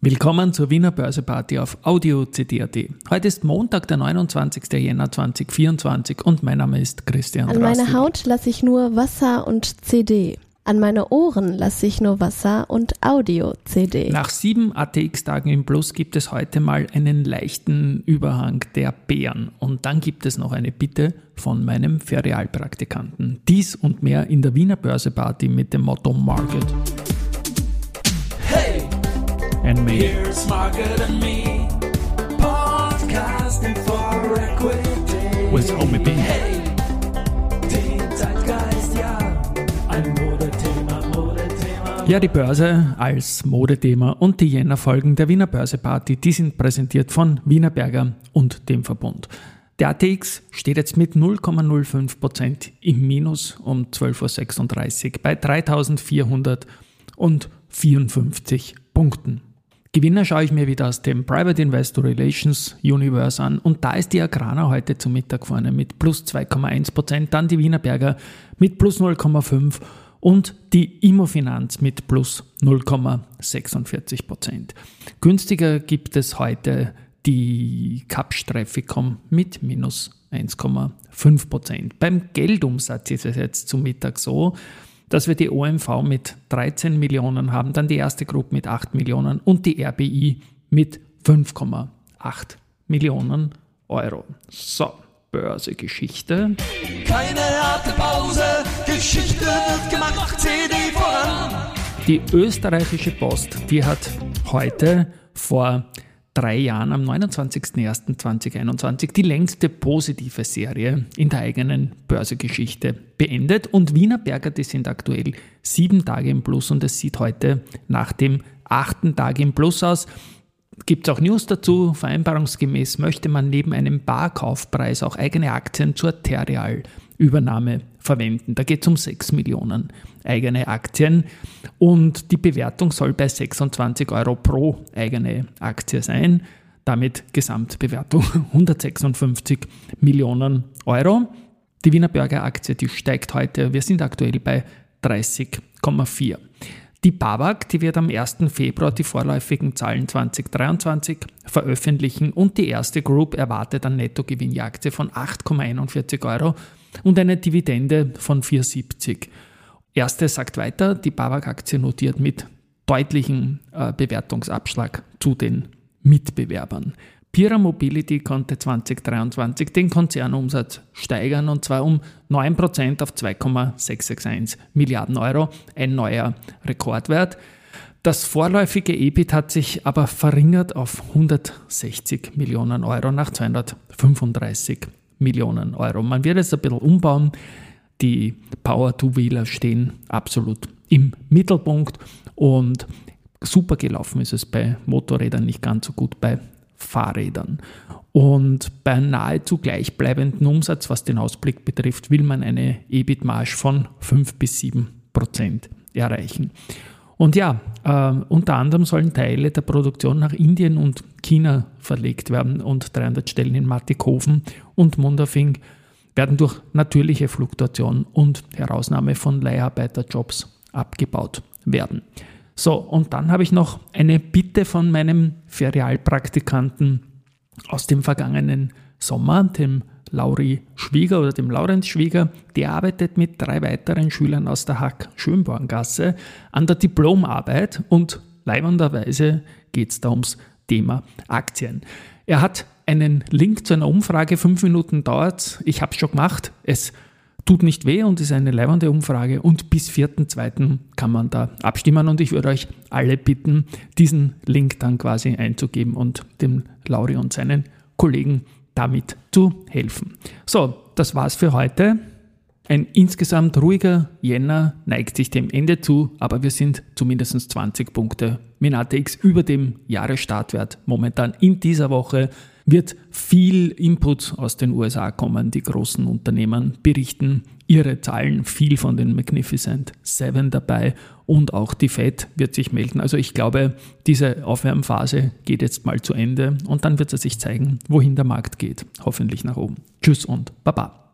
Willkommen zur Wiener Börseparty auf Audio CD.at. Heute ist Montag, der 29. Jänner 2024 und mein Name ist Christian An meine Haut lasse ich nur Wasser und CD. An meine Ohren lasse ich nur Wasser und Audio-CD. Nach sieben ATX-Tagen im Plus gibt es heute mal einen leichten Überhang der Bären. Und dann gibt es noch eine Bitte von meinem Ferialpraktikanten. Dies und mehr in der Wiener Börseparty mit dem Motto Market and me. Here's Margaret and me, podcasting for equity. With Homie B. Hey, den Zeitgeist, ja, ein Modethema, Modethema. Ja, die Börse als Modethema und die Jänner-Folgen der Wiener Börseparty, die sind präsentiert von Wiener Berger und dem Verbund. Der ATX steht jetzt mit 0,05% im Minus um 12.36 Uhr bei 3454 Punkten. Gewinner schaue ich mir wieder aus dem Private Investor Relations Universe an und da ist die Agrana heute zum Mittag vorne mit plus 2,1%, dann die Wiener Berger mit plus 0,5% und die Immofinanz mit plus 0,46%. Günstiger gibt es heute die Capstreificom mit minus 1,5%. Beim Geldumsatz ist es jetzt zum Mittag so, dass wir die OMV mit 13 Millionen haben, dann die erste Gruppe mit 8 Millionen und die RBI mit 5,8 Millionen Euro. So, Börsegeschichte. Keine harte Pause, Geschichte wird gemacht, CD voran. Die österreichische Post, die hat heute vor drei Jahren, am 29.01.2021, die längste positive Serie in der eigenen Börsegeschichte beendet. Und Wiener Berger, die sind aktuell sieben Tage im Plus und es sieht heute nach dem achten Tag im Plus aus. Gibt es auch News dazu? Vereinbarungsgemäß möchte man neben einem Barkaufpreis auch eigene Aktien zur Terreal-Übernahme verwenden. Da geht es um 6 Millionen eigene Aktien und die Bewertung soll bei 26 Euro pro eigene Aktie sein. Damit Gesamtbewertung 156 Millionen Euro. Die Wiener Bürger Aktie, die steigt heute, wir sind aktuell bei 30,4. Die BAWAG, die wird am 1. Februar die vorläufigen Zahlen 2023 veröffentlichen und die erste Group erwartet einen Nettogewinn je Aktie von 8,41 Euro und eine Dividende von 4,70. Erste sagt weiter, die BAWAG-Aktie notiert mit deutlichem äh, Bewertungsabschlag zu den Mitbewerbern. Pira Mobility konnte 2023 den Konzernumsatz steigern und zwar um 9% auf 2,661 Milliarden Euro, ein neuer Rekordwert. Das vorläufige EBIT hat sich aber verringert auf 160 Millionen Euro nach 235 Millionen Euro. Man wird es ein bisschen umbauen. Die Power-Two-Wheeler stehen absolut im Mittelpunkt und super gelaufen ist es bei Motorrädern, nicht ganz so gut bei Fahrrädern. Und bei nahezu gleichbleibenden Umsatz, was den Ausblick betrifft, will man eine EBIT-Marge von 5 bis 7 Prozent erreichen. Und ja, äh, unter anderem sollen Teile der Produktion nach Indien und China verlegt werden und 300 Stellen in Mattighofen und Mundafing werden durch natürliche Fluktuation und Herausnahme von Leiharbeiterjobs abgebaut werden. So, und dann habe ich noch eine Bitte von meinem Ferialpraktikanten aus dem vergangenen Sommer, dem Lauri Schwieger oder dem Laurenz Schwieger, der arbeitet mit drei weiteren Schülern aus der Hack Schönborngasse an der Diplomarbeit und leibenderweise geht es da ums Thema Aktien. Er hat einen Link zu einer Umfrage, fünf Minuten dauert Ich habe es schon gemacht. Es tut nicht weh und ist eine leibende Umfrage und bis 4.2. kann man da abstimmen und ich würde euch alle bitten, diesen Link dann quasi einzugeben und dem Lauri und seinen Kollegen damit zu helfen. So, das war's für heute. Ein insgesamt ruhiger Jänner neigt sich dem Ende zu, aber wir sind zumindest 20 Punkte Minatex über dem Jahresstartwert momentan in dieser Woche wird viel Input aus den USA kommen. Die großen Unternehmen berichten ihre Zahlen, viel von den Magnificent Seven dabei und auch die Fed wird sich melden. Also ich glaube, diese Aufwärmphase geht jetzt mal zu Ende und dann wird es sich zeigen, wohin der Markt geht. Hoffentlich nach oben. Tschüss und Baba.